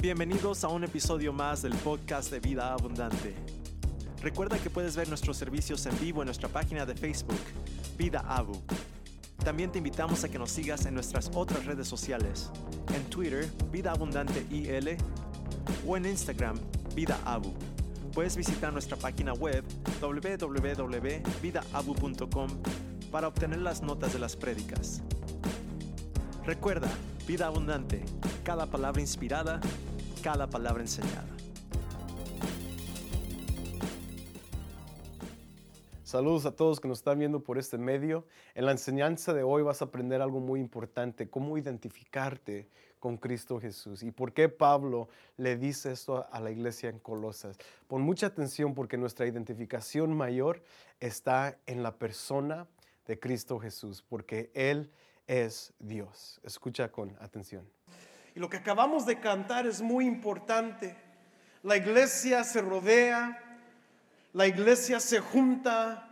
Bienvenidos a un episodio más del podcast de Vida Abundante. Recuerda que puedes ver nuestros servicios en vivo en nuestra página de Facebook, Vida Abu. También te invitamos a que nos sigas en nuestras otras redes sociales, en Twitter, Vida Abundante IL, o en Instagram, Vida Abu. Puedes visitar nuestra página web www.vidaabu.com para obtener las notas de las prédicas. Recuerda, vida abundante, cada palabra inspirada, cada palabra enseñada. Saludos a todos que nos están viendo por este medio. En la enseñanza de hoy vas a aprender algo muy importante, cómo identificarte con Cristo Jesús y por qué Pablo le dice esto a la iglesia en Colosas. Pon mucha atención porque nuestra identificación mayor está en la persona de Cristo Jesús, porque Él es Dios. Escucha con atención. Y lo que acabamos de cantar es muy importante. La iglesia se rodea, la iglesia se junta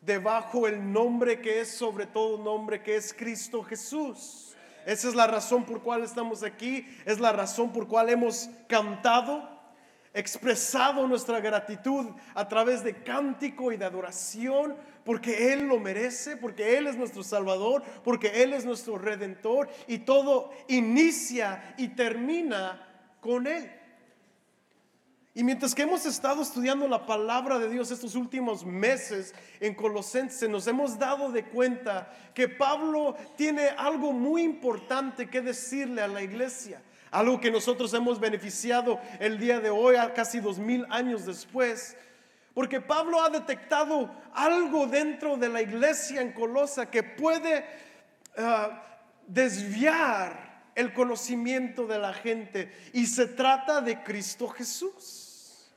debajo el nombre que es sobre todo nombre, que es Cristo Jesús. Esa es la razón por cual estamos aquí, es la razón por cual hemos cantado, expresado nuestra gratitud a través de cántico y de adoración, porque Él lo merece, porque Él es nuestro Salvador, porque Él es nuestro Redentor y todo inicia y termina con Él. Y mientras que hemos estado estudiando la palabra de Dios estos últimos meses en Colosenses, nos hemos dado de cuenta que Pablo tiene algo muy importante que decirle a la iglesia. Algo que nosotros hemos beneficiado el día de hoy, casi dos mil años después. Porque Pablo ha detectado algo dentro de la iglesia en Colosa que puede ah, desviar el conocimiento de la gente. Y se trata de Cristo Jesús.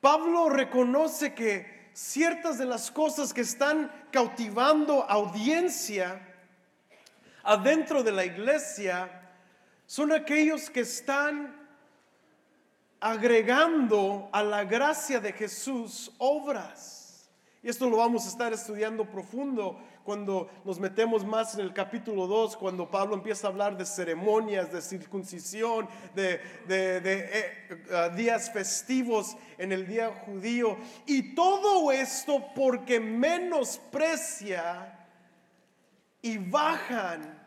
Pablo reconoce que ciertas de las cosas que están cautivando audiencia adentro de la iglesia son aquellos que están agregando a la gracia de Jesús obras. Y esto lo vamos a estar estudiando profundo cuando nos metemos más en el capítulo 2, cuando Pablo empieza a hablar de ceremonias, de circuncisión, de, eh, días festivos en el día judío. Y todo esto porque menosprecia y bajan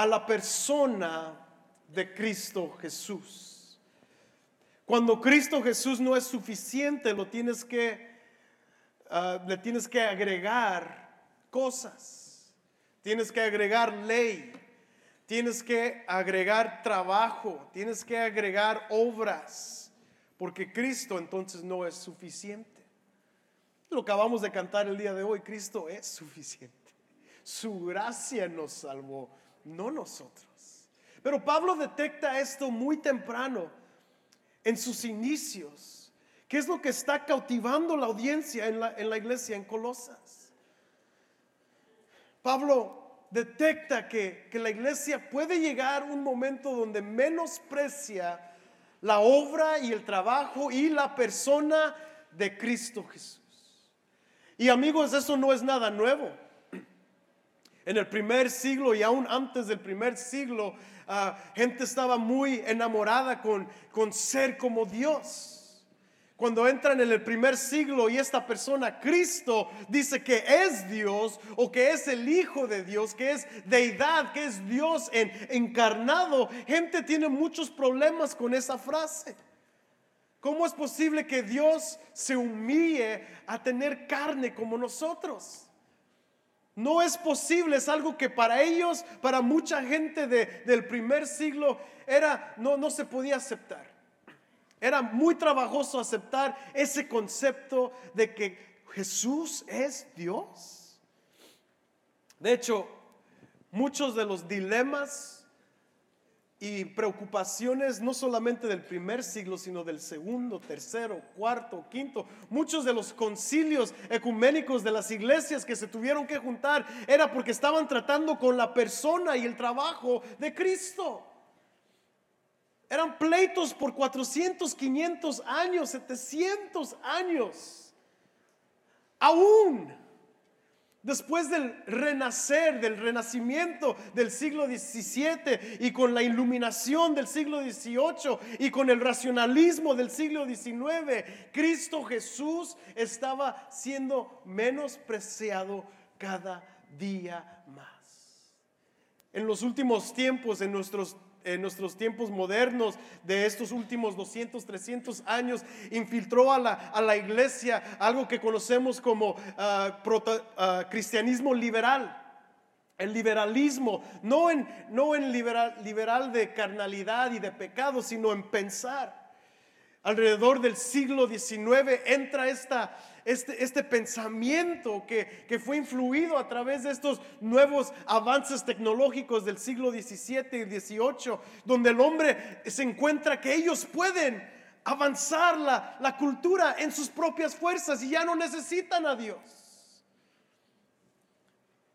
a la persona de Cristo Jesús. Cuando Cristo Jesús no es suficiente, lo tienes que Ah, le tienes que agregar cosas, tienes que agregar ley, tienes que agregar trabajo, tienes que agregar obras, porque Cristo entonces no es suficiente. Lo acabamos de cantar el día de hoy, Cristo es suficiente. Su gracia nos salvó, no nosotros. Pero Pablo detecta esto muy temprano en sus inicios ¿Qué es lo que está cautivando la audiencia en la, iglesia en Colosas? Pablo detecta que, que la iglesia puede llegar un momento donde menosprecia la obra y el trabajo y la persona de Cristo Jesús. Y amigos, eso no es nada nuevo. En el primer siglo y aún antes del primer siglo, uh, gente estaba muy enamorada con, con ser como Dios. Cuando entran en el primer siglo y esta persona, Cristo, dice que es Dios o que es el Hijo de Dios, que es deidad, que es Dios en, encarnado, gente tiene muchos problemas con esa frase. ¿Cómo es posible que Dios se humille a tener carne como nosotros? No es posible, es algo que para ellos, para mucha gente del primer siglo, era, no, no se podía aceptar. Era muy trabajoso aceptar ese concepto de que Jesús es Dios. De hecho, muchos de los dilemas y preocupaciones, no solamente del primer siglo, sino del segundo, tercero, cuarto, quinto, muchos de los concilios ecuménicos de las iglesias que se tuvieron que juntar, era porque estaban tratando con la persona y el trabajo de Cristo. Eran pleitos por 400, 500 años, 700 años. Aún Después del renacer, del renacimiento del siglo XVII y con la iluminación del siglo XVIII y con el racionalismo del siglo XIX, Cristo Jesús estaba siendo menospreciado cada día más. En los últimos tiempos, en nuestros en nuestros tiempos modernos de estos últimos 200, 300 años, infiltró a la, iglesia algo que conocemos como ah, ah, cristianismo liberal. El liberalismo, no en, no en liberal, liberal de carnalidad y de pecado, sino en pensar. Alrededor del siglo XIX entra este, este, pensamiento que, fue influido a través de estos nuevos avances tecnológicos del siglo XVII y XVIII, donde el hombre se encuentra que ellos pueden avanzar la, cultura en sus propias fuerzas y ya no necesitan a Dios.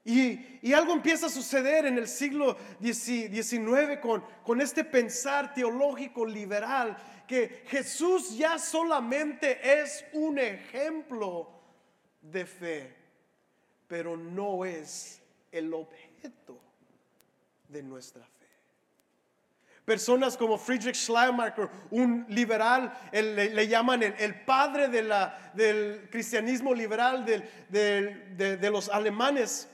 Y, algo empieza a suceder en el siglo XIX con este pensar teológico liberal que Jesús ya solamente es un ejemplo de fe, pero no es el objeto de nuestra fe. Personas como Friedrich Schleiermacher, un liberal, le, llaman el, padre del cristianismo liberal de, de los alemanes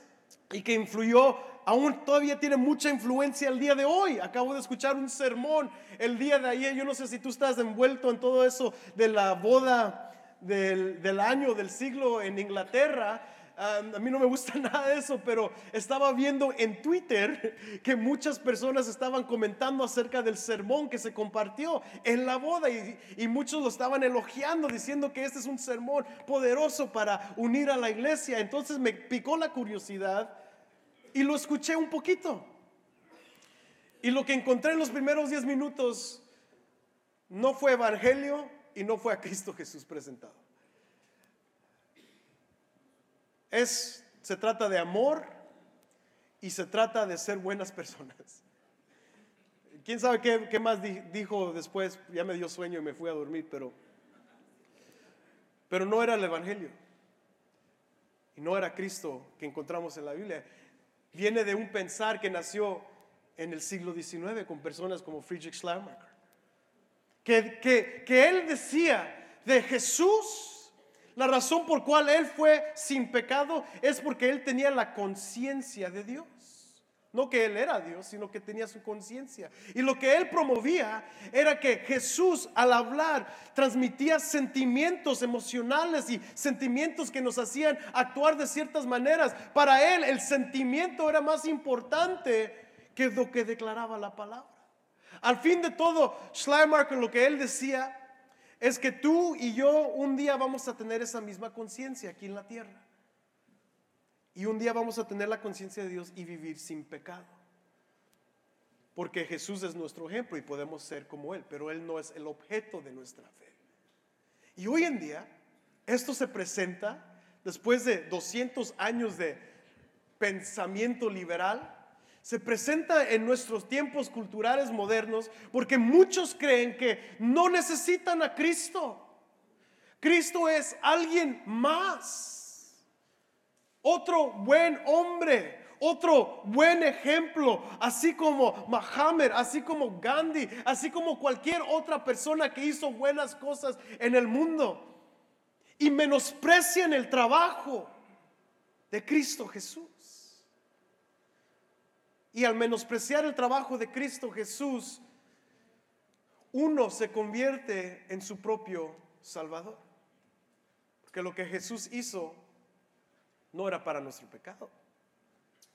y que influyó aún todavía tiene mucha influencia el día de hoy. Acabo de escuchar un sermón el día de ayer. Yo no sé si tú estás envuelto en todo eso de la boda del, año, del siglo en Inglaterra. a mí no me gusta nada de eso, pero estaba viendo en Twitter que muchas personas estaban comentando acerca del sermón que se compartió en la boda y, y, muchos lo estaban elogiando, diciendo que este es un sermón poderoso para unir a la iglesia. Entonces me picó la curiosidad y lo escuché un poquito. Y lo que encontré en los primeros 10 minutos no fue evangelio y no fue a Cristo Jesús presentado. Es, se trata de amor y se trata de ser buenas personas. ¿Quién sabe qué, qué más dijo después? Ya me dio sueño y me fui a dormir, pero, pero no era el Evangelio. Y no era Cristo que encontramos en la Biblia viene de un pensar que nació en el siglo XIX con personas como Friedrich Schleiermacher. Que, que, que él decía de Jesús, la razón por cual él fue sin pecado es porque él tenía la conciencia de Dios. No que él era Dios, sino que tenía su conciencia. Y lo que él promovía era que Jesús al hablar transmitía sentimientos emocionales y sentimientos que nos hacían actuar de ciertas maneras. Para él el sentimiento era más importante que lo que declaraba la palabra. Al fin de todo, Schleiermacher lo que él decía es que tú y yo un día vamos a tener esa misma conciencia aquí en la tierra. Y un día vamos a tener la conciencia de Dios y vivir sin pecado. Porque Jesús es nuestro ejemplo y podemos ser como Él, pero Él no es el objeto de nuestra fe. Y hoy en día, esto se presenta después de 200 años de pensamiento liberal, se presenta en nuestros tiempos culturales modernos porque muchos creen que no necesitan a Cristo. Cristo es alguien más otro buen hombre, otro buen ejemplo, así como Mahamed, así como Gandhi, así como cualquier otra persona que hizo buenas cosas en el mundo. Y menosprecian el trabajo de Cristo Jesús. Y al menospreciar el trabajo de Cristo Jesús, uno se convierte en su propio Salvador. Porque lo que Jesús hizo no era para nuestro pecado.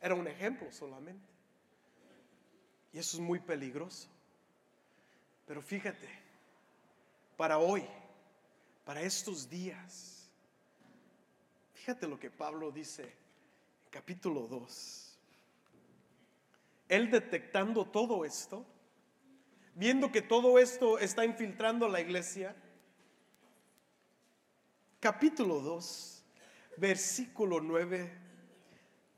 Era un ejemplo solamente. Y eso es muy peligroso. Pero fíjate, para hoy, para estos días, fíjate lo que Pablo dice en capítulo 2. Él detectando todo esto, viendo que todo esto está infiltrando la iglesia, capítulo 2 versículo 9.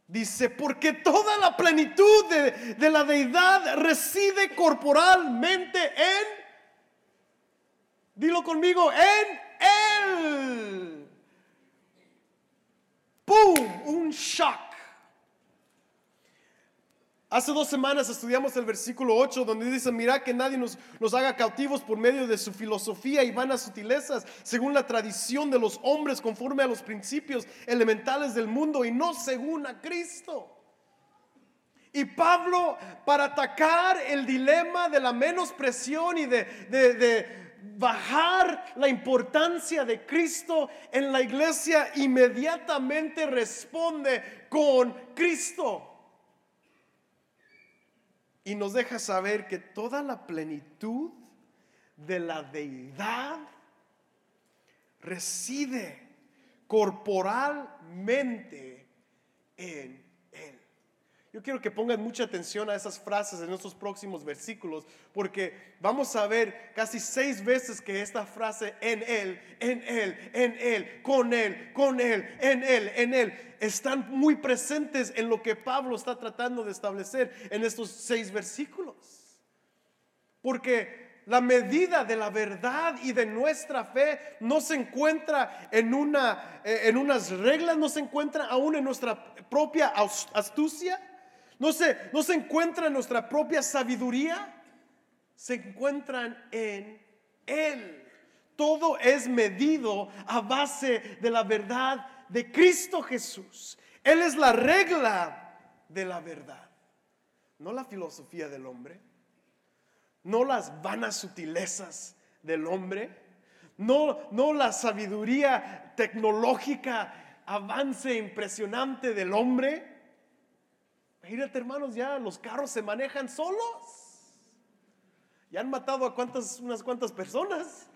Dice, porque toda la plenitud de, la deidad reside corporalmente en, dilo conmigo, en Él. ¡Pum! Un shock. Hace dos semanas estudiamos el versículo 8 donde dice, mira que nadie nos, nos haga cautivos por medio de su filosofía y vanas sutilezas, según la tradición de los hombres, conforme a los principios elementales del mundo y no según a Cristo. Y Pablo, para atacar el dilema de la menospresión y de, de, de bajar la importancia de Cristo en la iglesia, inmediatamente responde con Cristo. Y nos deja saber que toda la plenitud de la deidad reside corporalmente en. Yo quiero que pongan mucha atención a esas frases en estos próximos versículos, porque vamos a ver casi seis veces que esta frase en Él, en Él, en Él, con Él, con Él, en Él, en Él, están muy presentes en lo que Pablo está tratando de establecer en estos seis versículos. Porque la medida de la verdad y de nuestra fe no se encuentra en, una, eh, en unas reglas, no se encuentra aún en nuestra propia astucia, no se, no se encuentra en nuestra propia sabiduría, se encuentran en Él. Todo es medido a base de la verdad de Cristo Jesús. Él es la regla de la verdad, no la filosofía del hombre no las vanas sutilezas del hombre, no, no la sabiduría tecnológica, avance impresionante del hombre. Imagínate, hermanos, ya los carros se manejan solos. Ya han matado a cuantas, unas cuantas personas.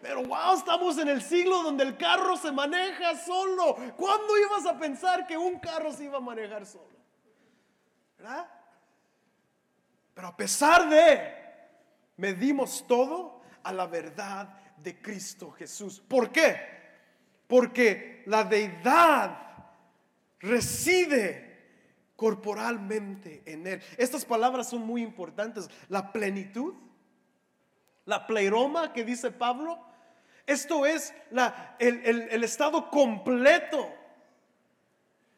Pero wow, estamos en el siglo donde el carro se maneja solo. ¿Cuándo ibas a pensar que un carro se iba a manejar solo? ¿Verdad? Pero a pesar de, medimos todo a la verdad de Cristo Jesús. ¿Por qué? Porque la deidad reside corporalmente en Él. Estas palabras son muy importantes. La plenitud, la pleroma que dice Pablo, esto es el estado completo.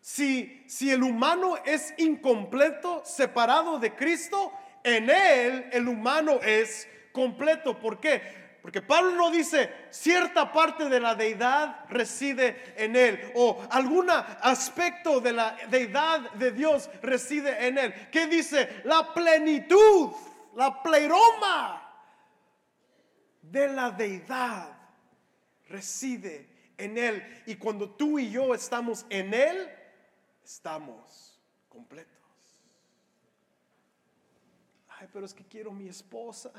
Si, si el humano es incompleto, separado de Cristo, en Él el humano es completo. ¿Por qué? Porque Pablo no dice cierta parte de la deidad reside en Él o algún aspecto de la deidad de Dios reside en Él. ¿Qué dice? La plenitud, la pleroma de la deidad reside en Él. Y cuando tú y yo estamos en Él, estamos completos. Ay, pero es que quiero mi esposa.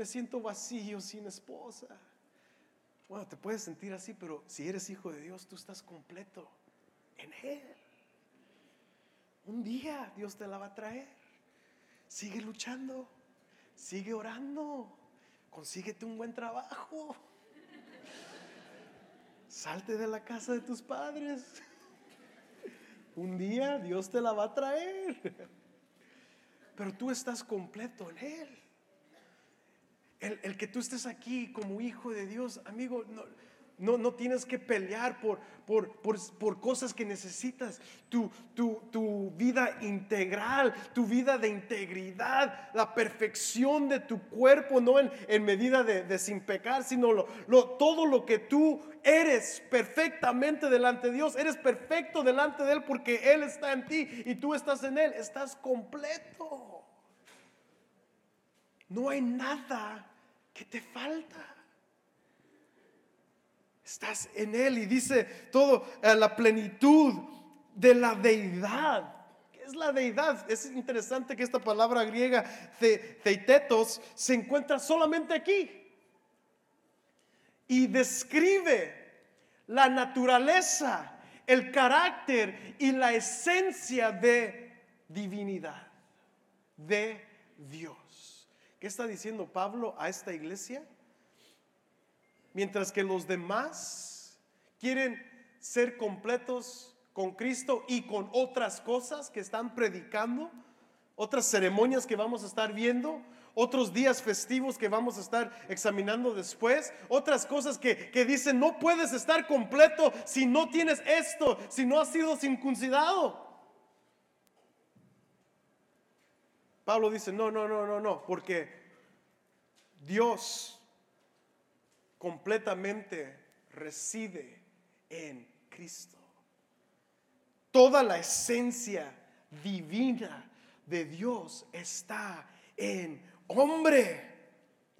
Me siento vacío sin esposa. Bueno, te puedes sentir así, pero si eres hijo de Dios, tú estás completo en Él. Un día Dios te la va a traer. Sigue luchando, sigue orando, consíguete un buen trabajo. Salte de la casa de tus padres. Un día Dios te la va a traer. Pero tú estás completo en Él. El, que tú estés aquí como hijo de Dios, amigo, no, no, no tienes que pelear por, por, por, por cosas que necesitas. Tu, tu, tu vida integral, tu vida de integridad, la perfección de tu cuerpo, no en, en medida de, de sin pecar, sino lo, lo- todo lo que tú eres perfectamente delante de Dios. Eres perfecto delante de Él porque Él está en ti y tú estás en Él. Estás completo. No hay nada que te falta. Estás en Él y dice todo eh, la plenitud de la deidad. ¿Qué es la deidad? Es interesante que esta palabra griega, theitetos, se encuentra solamente aquí. Y describe la naturaleza, el carácter y la esencia de divinidad, de Dios. ¿Qué está diciendo Pablo a esta iglesia? Mientras que los demás quieren ser completos con Cristo y con otras cosas que están predicando, otras ceremonias que vamos a estar viendo, otros días festivos que vamos a estar examinando después, otras cosas que, que dicen no puedes estar completo si no tienes esto, si no has sido circuncidado. Pablo dice, no, no, no, no, no, porque Dios completamente reside en Cristo. Toda la esencia divina de Dios está en hombre.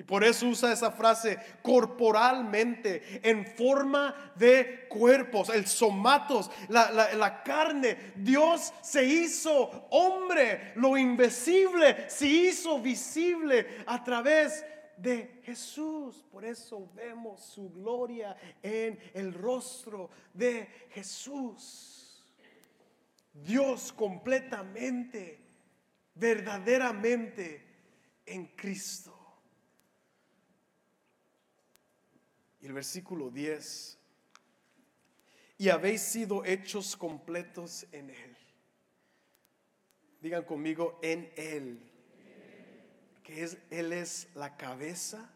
Y por eso usa esa frase corporalmente, en forma de cuerpos, el somatos, la, la, carne. Dios se hizo hombre, lo invisible se hizo visible a través de Jesús. Por eso vemos su gloria en el rostro de Jesús. Dios completamente, verdaderamente en Cristo. Y el versículo 10, y habéis sido hechos completos en Él. Digan conmigo, en Él. Que es, Él es la cabeza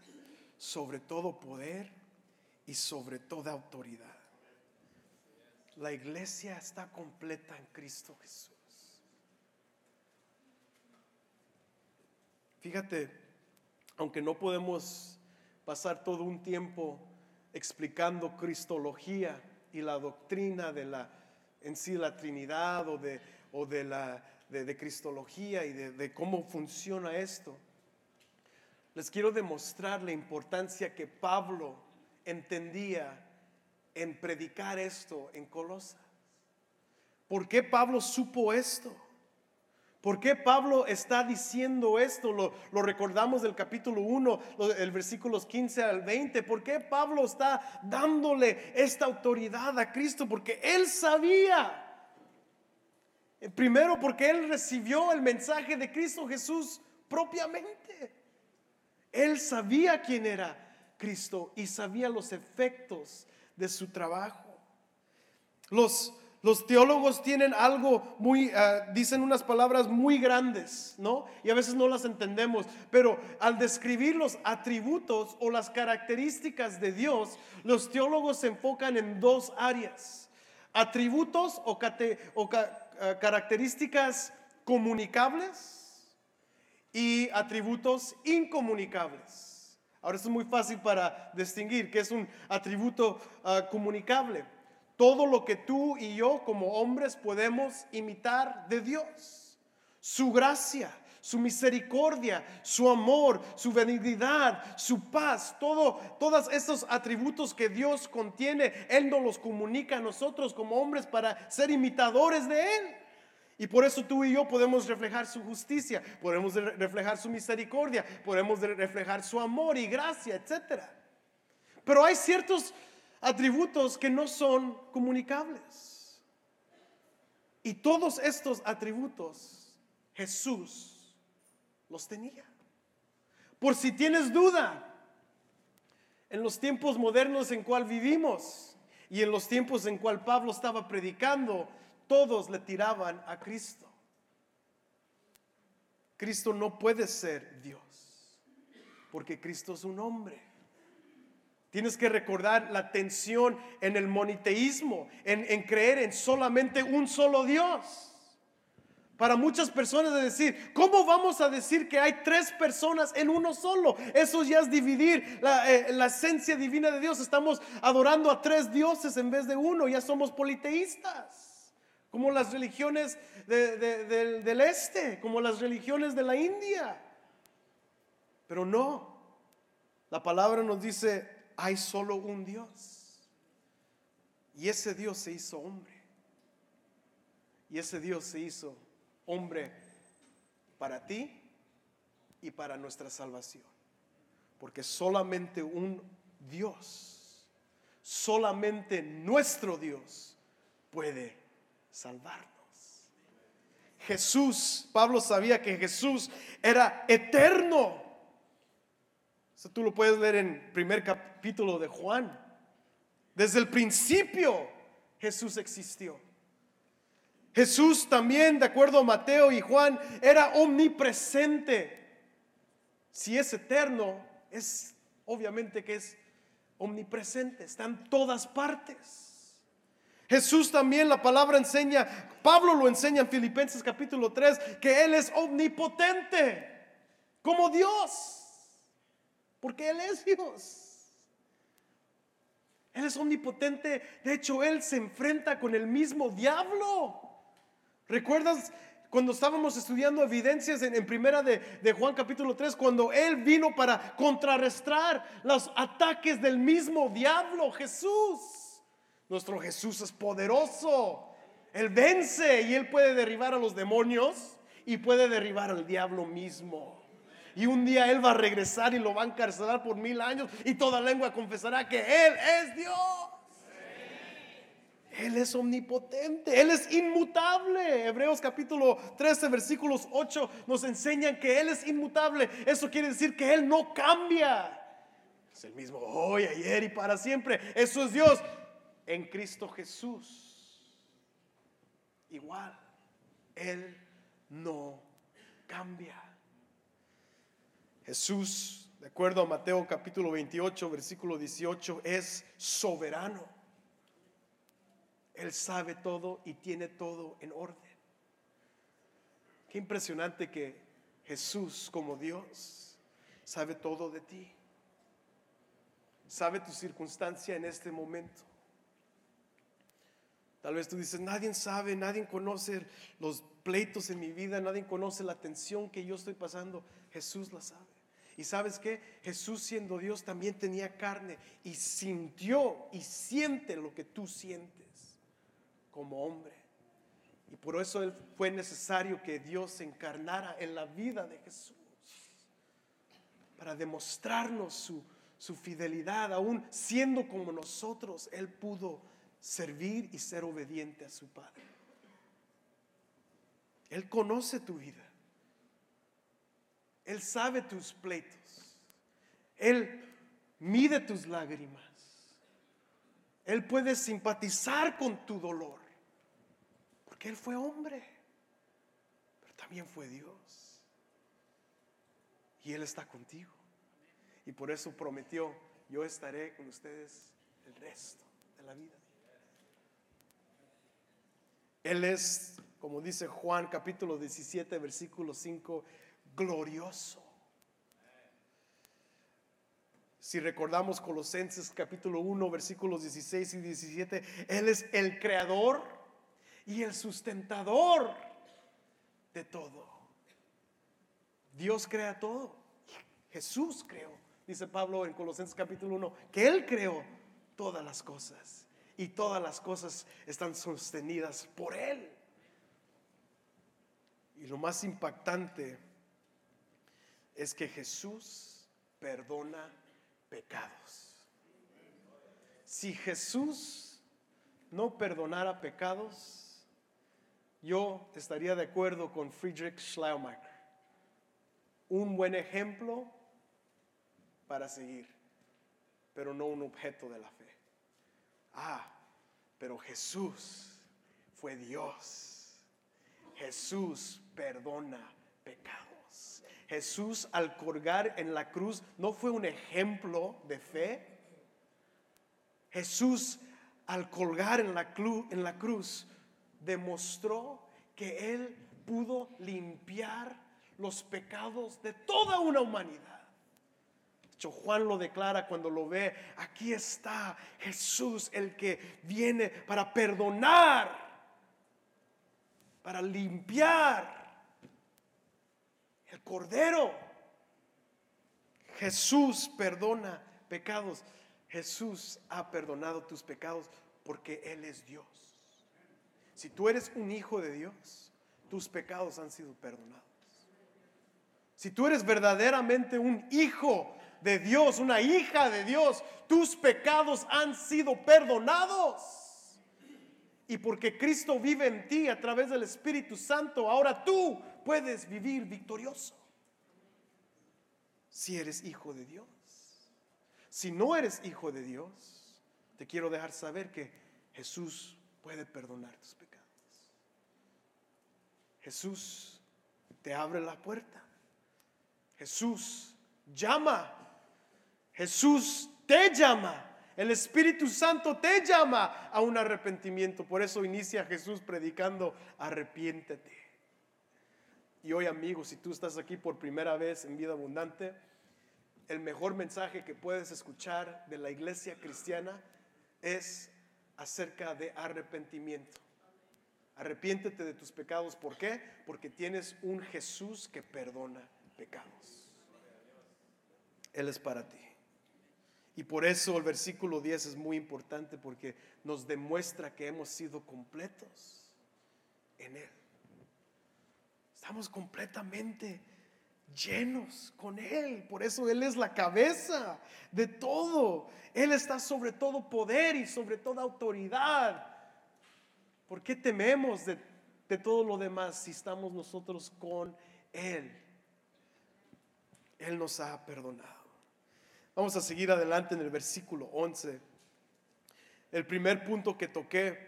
sobre todo poder y sobre toda autoridad. La iglesia está completa en Cristo Jesús. Fíjate, aunque no podemos pasar todo un tiempo explicando cristología y la doctrina de la en sí la Trinidad o de, o de la de, cristología y de, cómo funciona esto. Les quiero demostrar la importancia que Pablo entendía en predicar esto en Colosas. ¿Por qué Pablo supo esto? ¿Por qué Pablo está diciendo esto? Lo, recordamos del capítulo 1, el versículos 15 al 20. ¿Por qué Pablo está dándole esta autoridad a Cristo? Porque él sabía. Primero porque él recibió el mensaje de Cristo Jesús propiamente. Él sabía quién era Cristo y sabía los efectos de su trabajo. Los los teólogos tienen algo muy, ah, dicen unas palabras muy grandes, ¿no? Y a veces no las entendemos, pero al describir los atributos o las características de Dios, los teólogos se enfocan en dos áreas, atributos o, ah, características comunicables y atributos incomunicables. Ahora es muy fácil para distinguir qué es un atributo ah, comunicable todo lo que tú y yo como hombres podemos imitar de Dios. Su gracia, su misericordia, su amor, su benignidad, su paz, todo, todos estos atributos que Dios contiene, Él nos los comunica a nosotros como hombres para ser imitadores de Él. Y por eso tú y yo podemos reflejar su justicia, podemos reflejar su misericordia, podemos reflejar su amor y gracia, etc. Pero hay ciertos atributos que no son comunicables. Y todos estos atributos Jesús los tenía. Por si tienes duda, en los tiempos modernos en cual vivimos y en los tiempos en cual Pablo estaba predicando, todos le tiraban a Cristo. Cristo no puede ser Dios, porque Cristo es un hombre. Tienes que recordar la tensión en el moniteísmo, en, creer en solamente un solo Dios. Para muchas personas de decir, ¿cómo vamos a decir que hay tres personas en uno solo? Eso ya es dividir la, eh, esencia divina de Dios. Estamos adorando a tres dioses en vez de uno, ya somos politeístas, como las religiones del, del este, como las religiones de la India. Pero no, la palabra nos dice, hay solo un Dios. Y ese Dios se hizo hombre. Y ese Dios se hizo hombre para ti y para nuestra salvación. Porque solamente un Dios, solamente nuestro Dios puede salvarnos. Jesús, Pablo sabía que Jesús era eterno tú lo puedes leer en primer capítulo de Juan. Desde el principio Jesús existió. Jesús también, de acuerdo a Mateo y Juan, era omnipresente. si es eterno, es obviamente que es omnipresente, está en todas partes. Jesús también la palabra enseña, Pablo lo enseña en Filipenses capítulo 3, que Él es omnipotente, como Dios, porque Él es Dios. Él es omnipotente, de hecho Él se enfrenta con el mismo diablo. ¿Recuerdas cuando estábamos estudiando evidencias en, primera de, de, Juan capítulo 3, cuando Él vino para contrarrestar los ataques del mismo diablo, Jesús. Nuestro Jesús es poderoso. Él vence y Él puede derribar a los demonios y puede derribar al diablo mismo. Y un día Él va a regresar y lo va a encarcelar por mil años y toda lengua confesará que Él es Dios. Él es omnipotente, Él es inmutable. Hebreos capítulo 13, versículos 8 nos enseñan que Él es inmutable. Eso quiere decir que Él no cambia. Es el mismo hoy, ayer y para siempre. Eso es Dios en Cristo Jesús. Igual, Él no cambia. Jesús, de acuerdo a Mateo capítulo 28, versículo 18, es soberano. Él sabe todo y tiene todo en orden. Qué impresionante que Jesús como Dios sabe todo de ti. Sabe tu circunstancia en este momento. Tal vez tú dices, nadie sabe, nadie conoce los pleitos en mi vida, nadie conoce la tensión que yo estoy pasando. Jesús la sabe. Y sabes que Jesús siendo Dios también tenía carne y sintió y siente lo que tú sientes como hombre. Y por eso fue necesario que Dios se encarnara en la vida de Jesús. Para demostrarnos su, su fidelidad, aún siendo como nosotros, Él pudo servir y ser obediente a su Padre. Él conoce tu vida. Él sabe tus pleitos. Él mide tus lágrimas. Él puede simpatizar con tu dolor. Él fue hombre, pero también fue Dios. Y Él está contigo. Y por eso prometió, yo estaré con ustedes el resto de la vida. Él es, como dice Juan capítulo 17, versículo 5, glorioso. Si recordamos Colosenses capítulo 1, versículos 16 y 17, Él es el creador y el sustentador de todo. Dios crea todo. Jesús creó, dice Pablo en Colosenses capítulo 1, que Él creó todas las cosas y todas las cosas están sostenidas por Él. Y lo más impactante es que Jesús perdona pecados. Si Jesús no perdonara pecados, yo estaría de acuerdo con Friedrich Schleiermacher. Un buen ejemplo para seguir, pero no un objeto de la fe. Ah, pero Jesús fue Dios. Jesús perdona pecados. Jesús al colgar en la cruz no fue un ejemplo de fe. Jesús al colgar en la, cruz demostró que Él pudo limpiar los pecados de toda una humanidad. Juan lo declara cuando lo ve, aquí está Jesús, el que viene para perdonar, para limpiar. El Cordero. Jesús perdona pecados. Jesús ha perdonado tus pecados porque Él es Dios. Si tú eres un hijo de Dios, tus pecados han sido perdonados. Si tú eres verdaderamente un hijo de Dios, una hija de Dios, tus pecados han sido perdonados. Y porque Cristo vive en ti a través del Espíritu Santo, ahora tú puedes vivir victorioso. Si eres hijo de Dios. Si no eres hijo de Dios, te quiero dejar saber que Jesús puede perdonar tus pecados. Jesús te abre la puerta. Jesús llama. Jesús te llama. El Espíritu Santo te llama a un arrepentimiento. Por eso inicia Jesús predicando, arrepiéntete. Y hoy amigos, si tú estás aquí por primera vez en vida abundante, el mejor mensaje que puedes escuchar de la iglesia cristiana es acerca de arrepentimiento. Arrepiéntete de tus pecados. ¿Por qué? Porque tienes un Jesús que perdona pecados. Él es para ti. Y por eso el versículo 10 es muy importante porque nos demuestra que hemos sido completos en Él. Estamos completamente llenos con Él. Por eso Él es la cabeza de todo. Él está sobre todo poder y sobre toda autoridad. ¿Por qué tememos de, de todo lo demás si estamos nosotros con Él? Él nos ha perdonado. Vamos a seguir adelante en el versículo 11. El primer punto que toqué,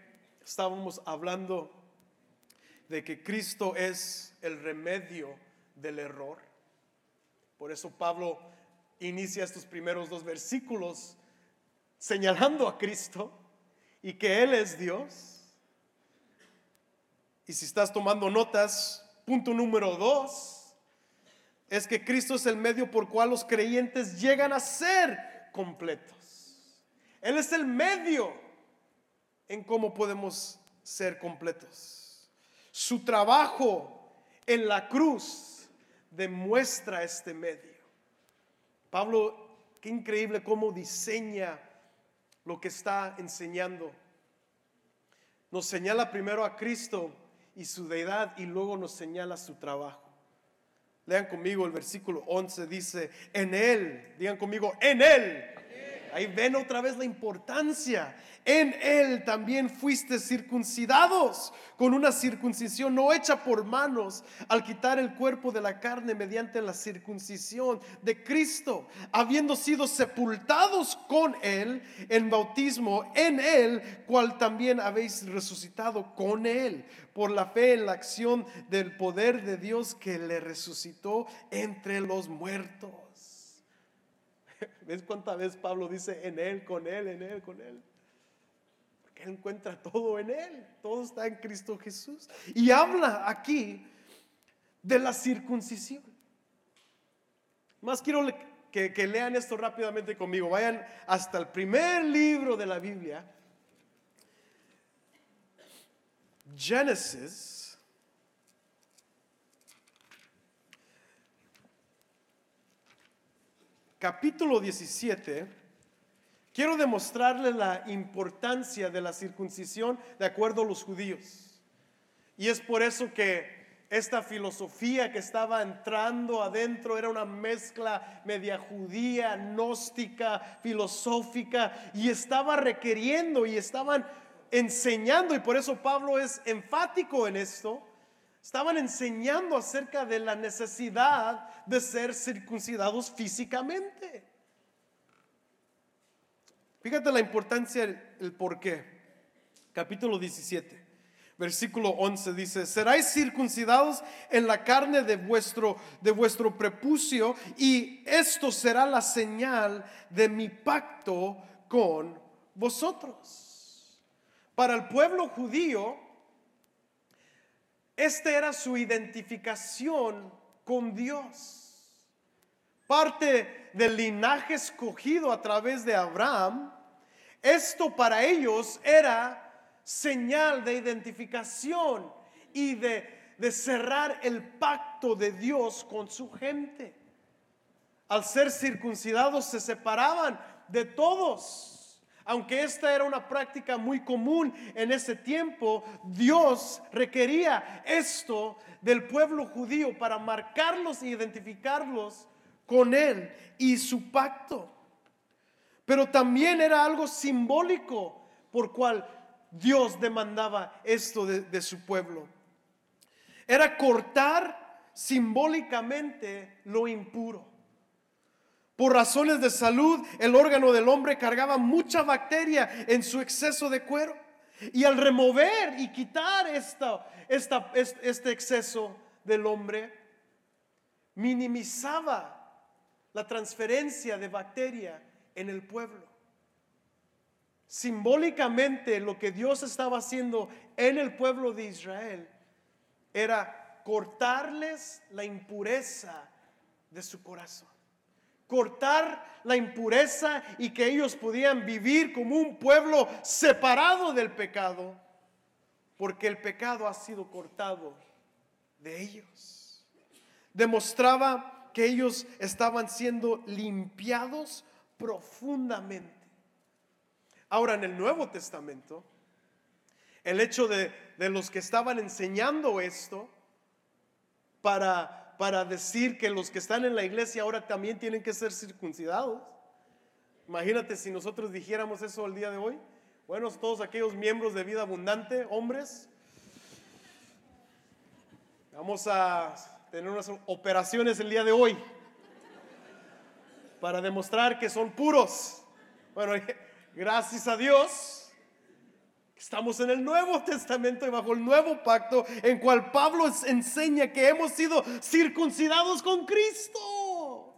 estábamos hablando de que Cristo es el remedio del error. Por eso Pablo inicia estos primeros dos versículos señalando a Cristo y que Él es Dios. Y si estás tomando notas, punto número dos, es que Cristo es el medio por cual los creyentes llegan a ser completos. Él es el medio en cómo podemos ser completos. Su trabajo en la cruz demuestra este medio. Pablo, qué increíble cómo diseña lo que está enseñando. Nos señala primero a Cristo y su deidad y luego nos señala su trabajo. Lean conmigo el versículo 11, dice, en Él, digan conmigo, en Él. Ahí ven otra vez la importancia. En Él también fuiste circuncidados con una circuncisión no hecha por manos al quitar el cuerpo de la carne mediante la circuncisión de Cristo, habiendo sido sepultados con Él en bautismo, en Él, cual también habéis resucitado con Él por la fe en la acción del poder de Dios que le resucitó entre los muertos. ¿Ves cuántas veces Pablo dice en Él, con Él, en Él, con Él? Porque Él encuentra todo en Él, todo está en Cristo Jesús. Y habla aquí de la circuncisión. Más quiero que, que lean esto rápidamente conmigo. Vayan hasta el primer libro de la Biblia. Genesis capítulo 17, quiero demostrarles la importancia de la circuncisión de acuerdo a los judíos. Y es por eso que esta filosofía que estaba entrando adentro era una mezcla media judía, gnóstica, filosófica, y estaba requiriendo y estaban enseñando, y por eso Pablo es enfático en esto, estaban enseñando acerca de la necesidad de ser circuncidados físicamente. Fíjate la importancia, el, por qué. Capítulo 17, versículo 11 dice, seráis circuncidados en la carne de vuestro, de vuestro prepucio y esto será la señal de mi pacto con vosotros. Para el pueblo judío, esta era su identificación con Dios. Parte del linaje escogido a través de Abraham, esto para ellos era señal de identificación y de, de cerrar el pacto de Dios con su gente. Al ser circuncidados se separaban de todos aunque esta era una práctica muy común en ese tiempo, Dios requería esto del pueblo judío para marcarlos e identificarlos con Él y su pacto. Pero también era algo simbólico por cual Dios demandaba esto de, de su pueblo. Era cortar simbólicamente lo impuro. Por razones de salud, el órgano del hombre cargaba mucha bacteria en su exceso de cuero. Y al remover y quitar esta, este exceso del hombre, minimizaba la transferencia de bacteria en el pueblo. Simbólicamente lo que Dios estaba haciendo en el pueblo de Israel era cortarles la impureza de su corazón. Cortar la impureza y que ellos podían vivir como un pueblo separado del pecado, porque el pecado ha sido cortado de ellos. Demostraba que ellos estaban siendo limpiados profundamente. Ahora en el Nuevo Testamento, el hecho de, de los que estaban enseñando esto para, para decir que los que están en la iglesia ahora también tienen que ser circuncidados. Imagínate si nosotros dijéramos eso el día de hoy. Bueno, todos aquellos miembros de vida abundante, hombres, vamos a tener unas operaciones el día de hoy para demostrar que son puros. Bueno, gracias a Dios, Estamos en el Nuevo Testamento y bajo el nuevo pacto en cual Pablo enseña que hemos sido circuncidados con Cristo.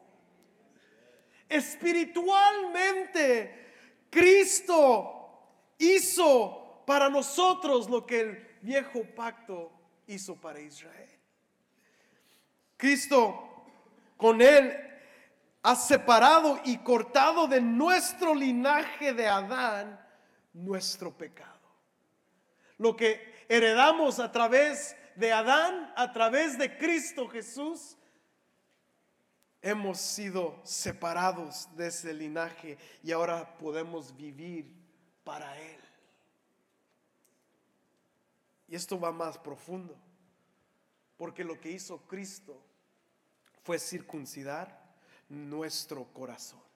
Espiritualmente, Cristo hizo para nosotros lo que el viejo pacto hizo para Israel. Cristo con él ha separado y cortado de nuestro linaje de Adán nuestro pecado. Lo que heredamos a través de Adán, a través de Cristo Jesús, hemos sido separados de ese linaje y ahora podemos vivir para Él. Y esto va más profundo, porque lo que hizo Cristo fue circuncidar nuestro corazón.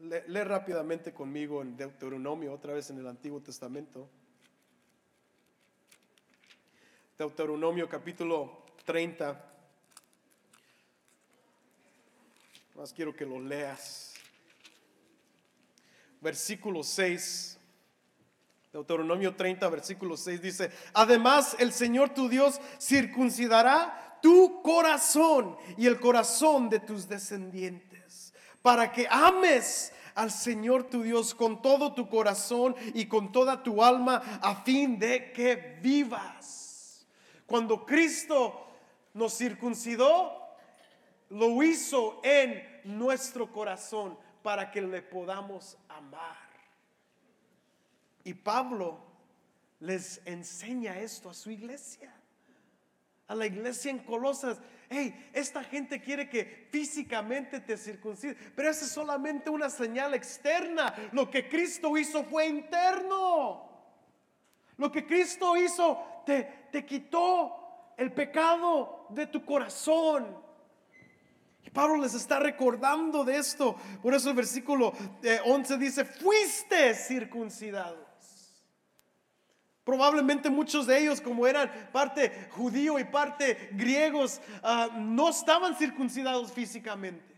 Lee, rápidamente conmigo en Deuteronomio, otra vez en el Antiguo Testamento. Deuteronomio capítulo 30. Más quiero que lo leas. Versículo 6. Deuteronomio 30, versículo 6 dice, además el Señor tu Dios circuncidará tu corazón y el corazón de tus descendientes para que ames al Señor tu Dios con todo tu corazón y con toda tu alma a fin de que vivas. Cuando Cristo nos circuncidó, lo hizo en nuestro corazón para que le podamos amar. Y Pablo les enseña esto a su iglesia, a la iglesia en Colosas hey, esta gente quiere que físicamente te circuncide, pero esa es solamente una señal externa. Lo que Cristo hizo fue interno. Lo que Cristo hizo te, te quitó el pecado de tu corazón. Y Pablo les está recordando de esto. Por eso el versículo 11 eh, dice, fuiste circuncidado. Probablemente muchos de ellos, como eran parte judío y parte griegos, ah, no estaban circuncidados físicamente.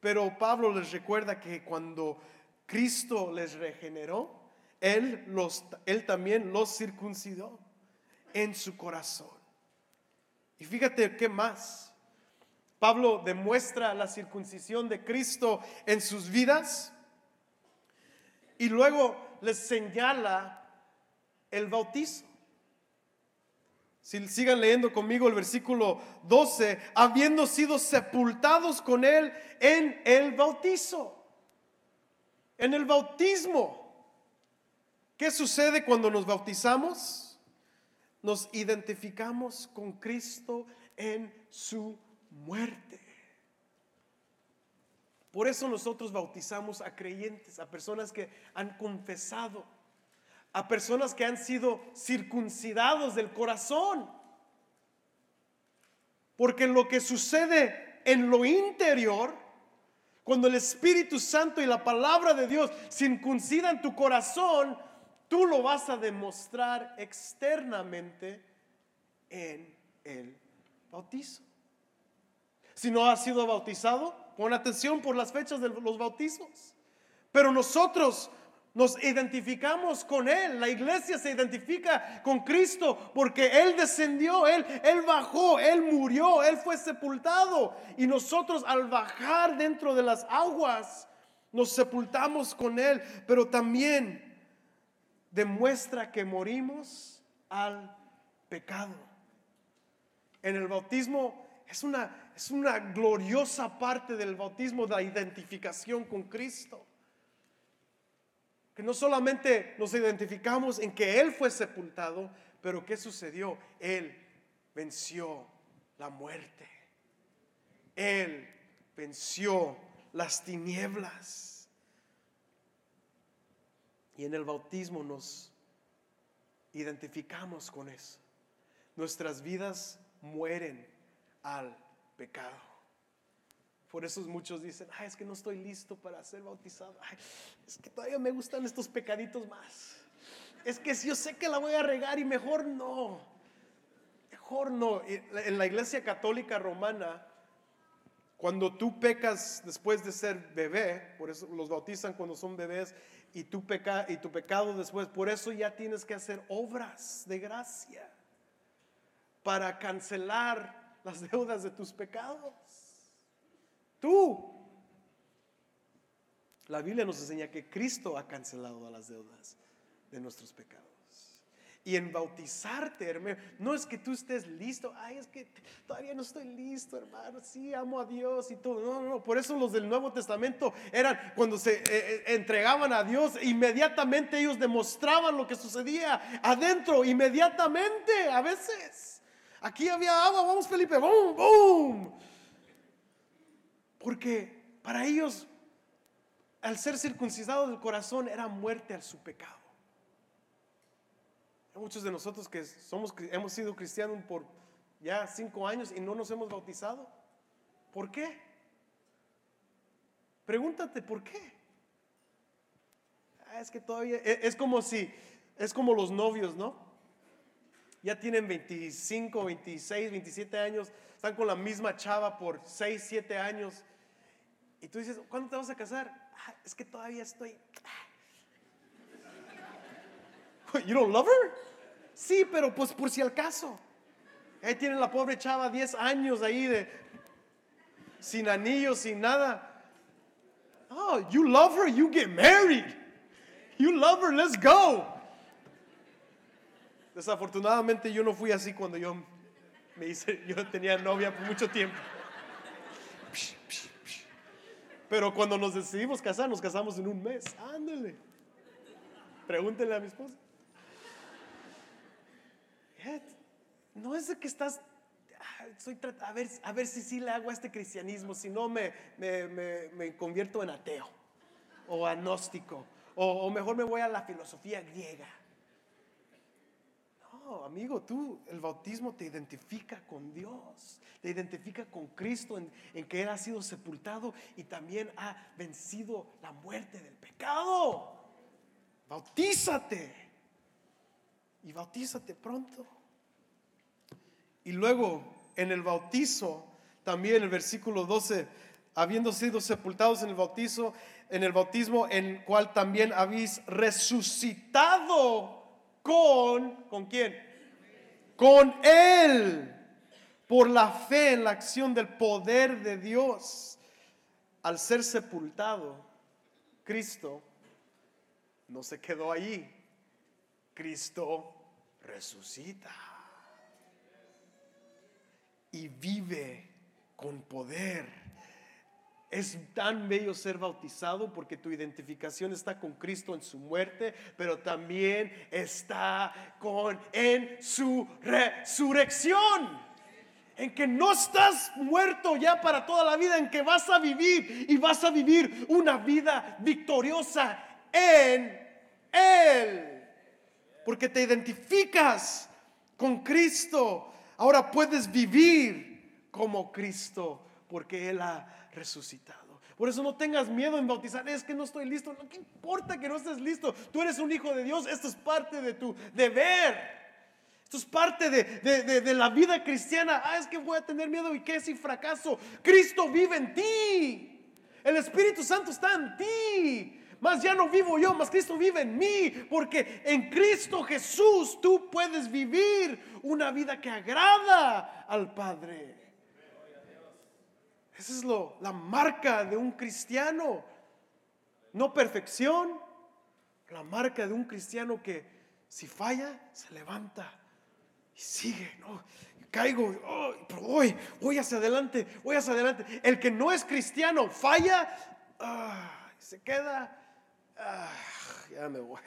Pero Pablo les recuerda que cuando Cristo les regeneró, Él, los, él también los circuncidó en su corazón. Y fíjate qué más. Pablo demuestra la circuncisión de Cristo en sus vidas y luego les señala el bautizo. Si sigan leyendo conmigo el versículo 12, habiendo sido sepultados con él en el bautizo. En el bautismo. ¿Qué sucede cuando nos bautizamos? Nos identificamos con Cristo en su muerte. Por eso nosotros bautizamos a creyentes, a personas que han confesado a personas que han sido circuncidados del corazón. Porque lo que sucede en lo interior, cuando el Espíritu Santo y la palabra de Dios circuncidan tu corazón, tú lo vas a demostrar externamente en el bautizo. Si no has sido bautizado, pon atención por las fechas de los bautizos. Pero nosotros nos identificamos con Él. La iglesia se identifica con Cristo porque Él descendió, Él, bajó, Él murió, Él fue sepultado. Y nosotros al bajar dentro de las aguas, nos sepultamos con Él, pero también demuestra que morimos al pecado. En el bautismo es una, es una gloriosa parte del bautismo de la identificación con Cristo. Que no solamente nos identificamos en que Él fue sepultado, pero ¿qué sucedió? Él venció la muerte. Él venció las tinieblas. Y en el bautismo nos identificamos con eso. Nuestras vidas mueren al pecado. Por eso muchos dicen, Ay, es que no estoy listo para ser bautizado. es que todavía me gustan estos pecaditos más. Es que si yo sé que la voy a regar y mejor no. Mejor no. En la iglesia católica romana, cuando tú pecas después de ser bebé, por eso los bautizan cuando son bebés, y tu, peca, y tu pecado después, por eso ya tienes que hacer obras de gracia para cancelar las deudas de tus pecados. Tú. La Biblia nos enseña que Cristo ha cancelado las deudas de nuestros pecados. Y en bautizarte, hermano, no es que tú estés listo, ay, es que todavía no estoy listo, hermano, sí, amo a Dios y todo. No, no, no, por eso los del Nuevo Testamento eran cuando se eh, eh, entregaban a Dios, inmediatamente ellos demostraban lo que sucedía adentro, inmediatamente, a veces. Aquí había agua, vamos Felipe, boom, boom. Porque para ellos, al ser circuncidado del corazón, era muerte a su pecado. Hay muchos de nosotros que somos, hemos sido cristianos por ya cinco años y no nos hemos bautizado. ¿Por qué? Pregúntate, ¿por qué? Ah, es que todavía, e, es como si, es como los novios, ¿no? Ya tienen 25, 26, 27 años, están con la misma chava por 6, 7 años. Y tú dices, ¿cuándo te vas a casar? Ah, es que todavía estoy... You don't love her? Sí, pero pues por si al caso. Ahí tienen la pobre chava 10 años ahí de sin anillos, sin nada. Oh, you love her, you get married. You love her, let's go. Desafortunadamente yo no fui así cuando yo me hice, yo tenía novia por mucho tiempo. Pero cuando nos decidimos casar, nos casamos en un mes. Ándale. Pregúntenle a mi esposa. No es de que estás, soy, a, ver, a ver si sí le hago a este cristianismo, si no me, me, convierto en ateo o agnóstico, o mejor me voy a la filosofía griega amigo, tú, el bautismo te identifica con Dios, te identifica con Cristo en, que Él ha sido sepultado y también ha vencido la muerte del pecado. Bautízate y bautízate pronto. Y luego en el bautizo, también el versículo 12, habiendo sido sepultados en el bautizo, en el bautismo en cual también habéis resucitado con, ¿con quién? Con Él. Por la fe en la acción del poder de Dios. Al ser sepultado, Cristo no se quedó allí. Cristo resucita. Y vive con poder es tan bello ser bautizado porque tu identificación está con Cristo en su muerte, pero también está con en su resurrección. En que no estás muerto ya para toda la vida, en que vas a vivir y vas a vivir una vida victoriosa en Él. Porque te identificas con Cristo. Ahora puedes vivir como Cristo porque Él ha resucitado. Por eso no tengas miedo en bautizar. Es que no estoy listo. No, ¿Qué importa que no estés listo? Tú eres un hijo de Dios. Esto es parte de tu deber. Esto es parte de, de, la vida cristiana. Ah, es que voy a tener miedo y qué si fracaso. Cristo vive en ti. El Espíritu Santo está en ti. Más ya no vivo yo, más Cristo vive en mí, porque en Cristo Jesús tú puedes vivir una vida que agrada al Padre. Esa es lo, la marca de un cristiano. No perfección, la marca de un cristiano que si falla, se levanta y sigue. ¿no? Caigo, oh, pero voy, voy hacia adelante, voy hacia adelante. El que no es cristiano falla, ah, se queda, ah, ya me voy.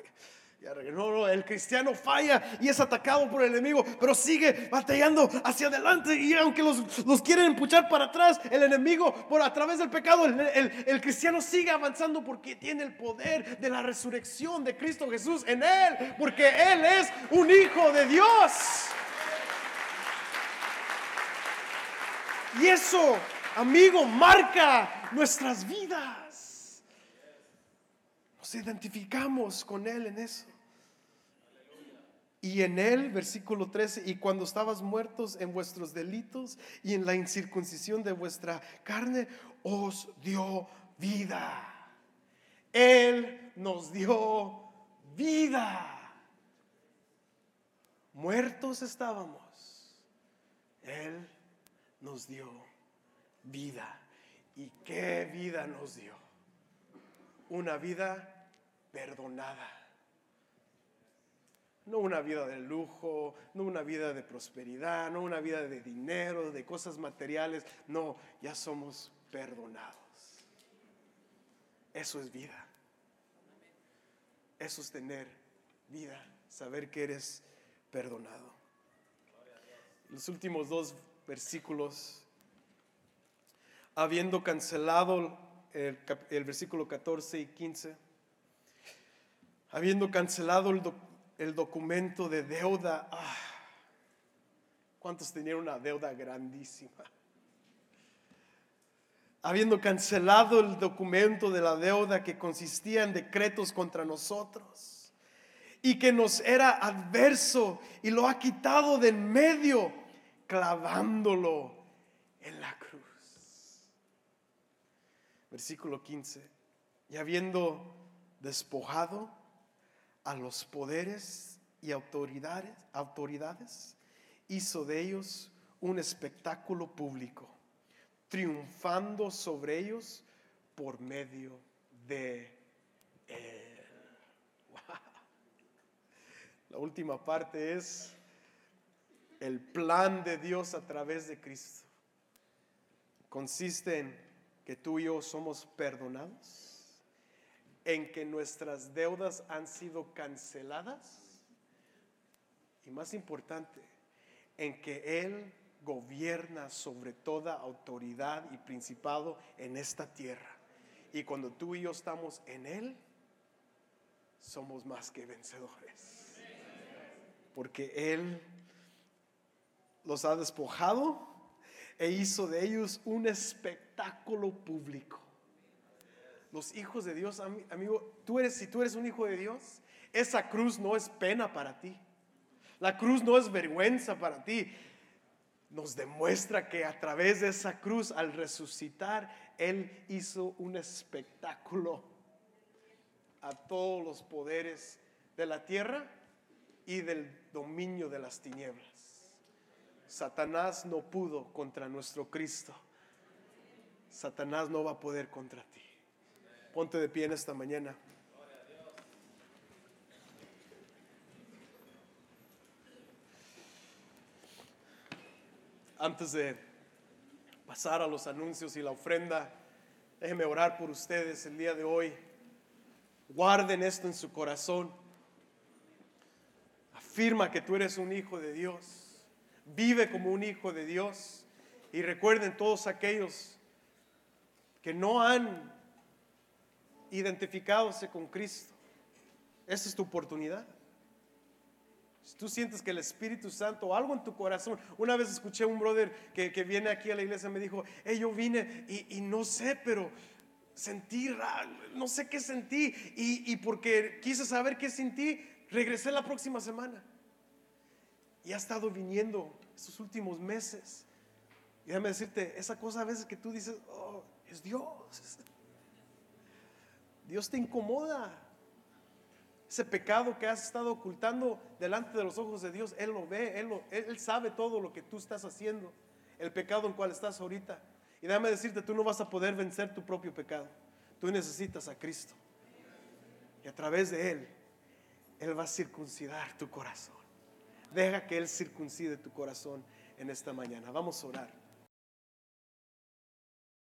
No, no, el cristiano falla y es atacado por el enemigo, pero sigue batallando hacia adelante y aunque los, los quieren empujar para atrás, el enemigo por a través del pecado, el, el- el cristiano sigue avanzando porque tiene el poder de la resurrección de Cristo Jesús en él, porque él es un hijo de Dios. Y eso, amigo, marca nuestras vidas. Nos identificamos con Él en eso. Y en Él, versículo 13, y cuando estabas muertos en vuestros delitos y en la incircuncisión de vuestra carne, os dio vida. Él nos dio vida. Muertos estábamos. Él nos dio vida. ¿Y qué vida nos dio? Una vida perdonada. No una vida de lujo, no una vida de prosperidad, no una vida de dinero, de cosas materiales. No, ya somos perdonados. Eso es vida. Eso es tener vida, saber que eres perdonado. Los últimos dos versículos, habiendo cancelado el, versículo 14 y 15, habiendo cancelado el, el documento de deuda, ah, ¿cuántos tenían una deuda grandísima? Habiendo cancelado el documento de la deuda que consistía en decretos contra nosotros y que nos era adverso y lo ha quitado de en medio, clavándolo en la cruz. Versículo 15. Y habiendo despojado a los poderes y autoridades, autoridades, hizo de ellos un espectáculo público, triunfando sobre ellos por medio de él. La última parte es el plan de Dios a través de Cristo. Consiste en que tú y yo somos perdonados, en que nuestras deudas han sido canceladas y más importante, en que Él gobierna sobre toda autoridad y principado en esta tierra. Y cuando tú y yo estamos en Él, somos más que vencedores. Porque Él los ha despojado e hizo de ellos un espectáculo público. Los hijos de Dios, ami- amigo, tú eres, si tú eres un hijo de Dios, esa cruz no es pena para ti. La cruz no es vergüenza para ti. Nos demuestra que a través de esa cruz, al resucitar, Él hizo un espectáculo a todos los poderes de la tierra y del dominio de las tinieblas. Satanás no pudo contra nuestro Cristo. Satanás no va a poder contra ti. Ponte de pie en esta mañana. Antes de pasar a los anuncios y la ofrenda, déjeme orar por ustedes el día de hoy. Guarden esto en su corazón. Afirma que tú eres un hijo de Dios. Vive como un hijo de Dios. Y recuerden todos aquellos que no han identificadose con Cristo. Esa es tu oportunidad. Si tú sientes que el Espíritu Santo, algo en tu corazón, una vez escuché a un brother que, que viene aquí a la iglesia, me dijo, hey, yo vine y, y no sé, pero sentí, no sé qué sentí, y, y porque quise saber qué sentí, regresé la próxima semana. Y ha estado viniendo estos últimos meses. Déjame decirte, esa cosa a veces que tú dices, oh, es Dios. Dios te incomoda. Ese pecado que has estado ocultando delante de los ojos de Dios, Él lo ve, Él, lo- sabe todo lo que tú estás haciendo, el pecado en cual estás ahorita. Y déjame decirte, tú no vas a poder vencer tu propio pecado. Tú necesitas a Cristo. Y a través de Él, Él va a circuncidar tu corazón. Deja que Él circuncide tu corazón en esta mañana. Vamos a orar.